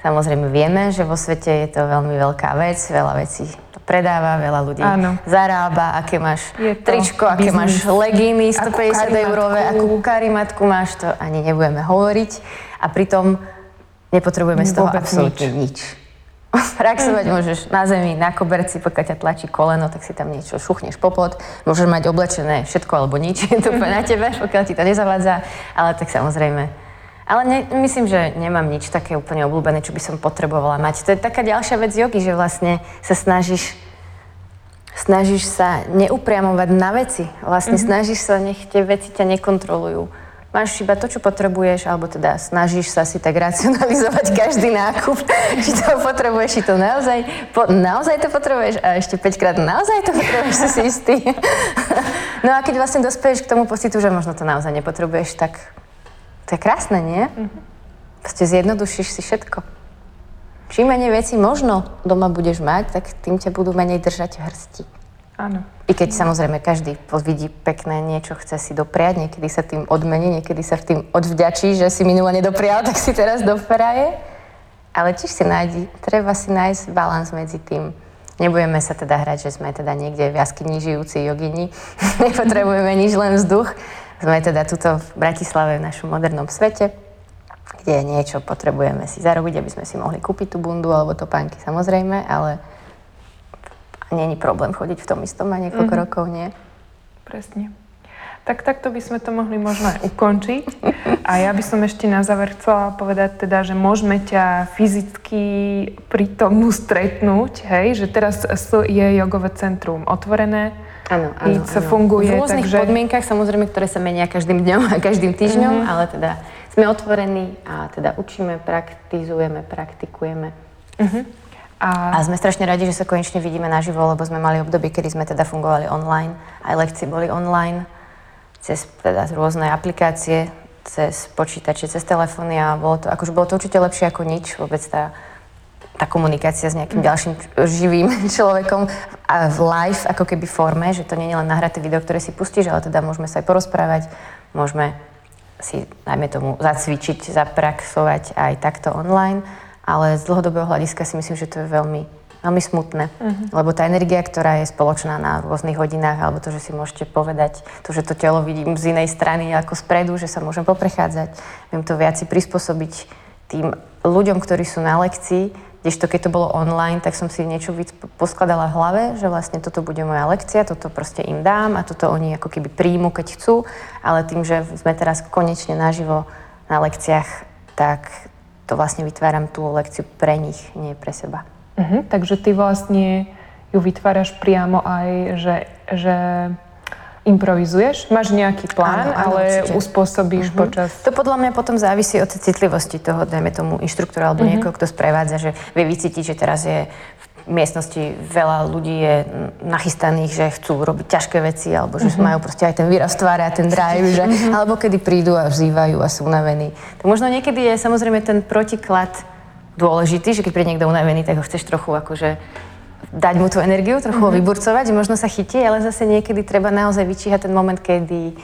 samozrejme vieme, že vo svete je to veľmi veľká vec, veľa vecí predáva, veľa ľudí Áno. zarába, aké máš tričko, aké biznis. máš legíny Akú 150 eurové, akú karimatku máš, to ani nebudeme hovoriť. A pritom nepotrebujeme z toho absolútne nič. Praxovať môžeš na zemi, na koberci, pokiaľ ťa tlačí koleno, tak si tam niečo šuchneš popod. Môžeš mať oblečené všetko alebo nič, je to na tebe, pokiaľ ti to nezavádza. Ale tak samozrejme. Ale ne, myslím, že nemám nič také úplne obľúbené, čo by som potrebovala mať. To je taká ďalšia vec jogy, že vlastne sa snažíš snažíš sa neupriamovať na veci. Vlastne mm-hmm. snažíš sa, nech tie veci ťa nekontrolujú. Máš iba to, čo potrebuješ, alebo teda snažíš sa si tak racionalizovať každý nákup, či to potrebuješ, či to naozaj, po, naozaj to potrebuješ a ešte 5 krát naozaj to potrebuješ, si si istý. no a keď vlastne dospeješ k tomu pocitu, že možno to naozaj nepotrebuješ, tak to je krásne, nie? Mm-hmm. Proste zjednodušíš si všetko. Čím menej veci možno doma budeš mať, tak tým ťa budú menej držať v hrsti. Áno. I keď samozrejme každý vidí pekné niečo, chce si dopriať, niekedy sa tým odmení, niekedy sa v tým odvďačí, že si minule nedoprial, tak si teraz dopraje. Ale tiež si nájdi, treba si nájsť balans medzi tým. Nebudeme sa teda hrať, že sme teda niekde v jaskyni žijúci jogini. Nepotrebujeme nič, len vzduch. Sme teda tuto v Bratislave, v našom modernom svete, kde niečo potrebujeme si zarobiť, aby sme si mohli kúpiť tú bundu alebo topánky samozrejme, ale není problém chodiť v tom istom a niekoľko mm-hmm. rokov, nie? Presne. Tak takto by sme to mohli možno aj ukončiť. A ja by som ešte na záver chcela povedať teda, že môžeme ťa fyzicky pri tomu stretnúť, hej, že teraz je jogové centrum otvorené, Áno, áno, áno. funguje. V rôznych takže... podmienkach, samozrejme, ktoré sa menia každým dňom a každým týždňom, mm-hmm. ale teda sme otvorení a teda učíme, praktizujeme, praktikujeme. Uh-huh. A... a sme strašne radi, že sa konečne vidíme naživo, lebo sme mali obdobie, kedy sme teda fungovali online. Aj lekcie boli online, cez teda rôzne aplikácie, cez počítače, cez telefóny a bolo to, akože bolo to určite lepšie ako nič. Vôbec tá, tá komunikácia s nejakým ďalším živým človekom a v live ako keby forme, že to nie je len nahraté video, ktoré si pustíš, ale teda môžeme sa aj porozprávať, môžeme si, najmä tomu, zacvičiť, zapraxovať aj takto online, ale z dlhodobého hľadiska si myslím, že to je veľmi, veľmi smutné, uh-huh. lebo tá energia, ktorá je spoločná na rôznych hodinách, alebo to, že si môžete povedať, to, že to telo vidím z inej strany ako spredu, že sa môžem poprechádzať, viem to viac si prispôsobiť tým ľuďom, ktorí sú na lekcii, Kdežto keď to bolo online, tak som si niečo víc poskladala v hlave, že vlastne toto bude moja lekcia, toto proste im dám a toto oni ako keby príjmu, keď chcú, ale tým, že sme teraz konečne naživo na lekciách, tak to vlastne vytváram tú lekciu pre nich, nie pre seba. Uh-huh, takže ty vlastne ju vytváraš priamo aj, že, že improvizuješ? Máš nejaký plán, áno, áno, ale určite. uspôsobíš uh-huh. počas... To podľa mňa potom závisí od citlivosti toho, dajme tomu, inštruktora alebo uh-huh. niekoho, kto sprevádza, že vie vycítiť, že teraz je v miestnosti veľa ľudí je nachystaných, že chcú robiť ťažké veci, alebo že uh-huh. majú proste aj ten výraz tváre a ten drive, že, uh-huh. alebo kedy prídu a vzývajú a sú unavení. To možno niekedy je samozrejme ten protiklad dôležitý, že keď príde niekto unavený, tak ho chceš trochu akože dať mu tú energiu, trochu mm-hmm. ho vyburcovať, že možno sa chytí, ale zase niekedy treba naozaj vyčíhať ten moment, kedy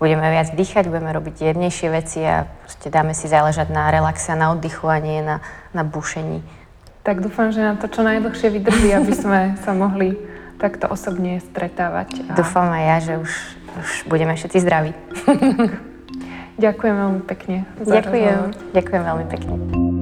budeme viac dýchať, budeme robiť jemnejšie veci a proste dáme si záležať na relaxe a na oddychu a nie na, na bušení. Tak dúfam, že nám to čo najdlhšie vydrží, aby sme sa mohli takto osobne stretávať. A... Dúfam aj ja, že už, už budeme všetci zdraví. Ďakujem veľmi pekne. Ďakujem. Ďakujem veľmi pekne.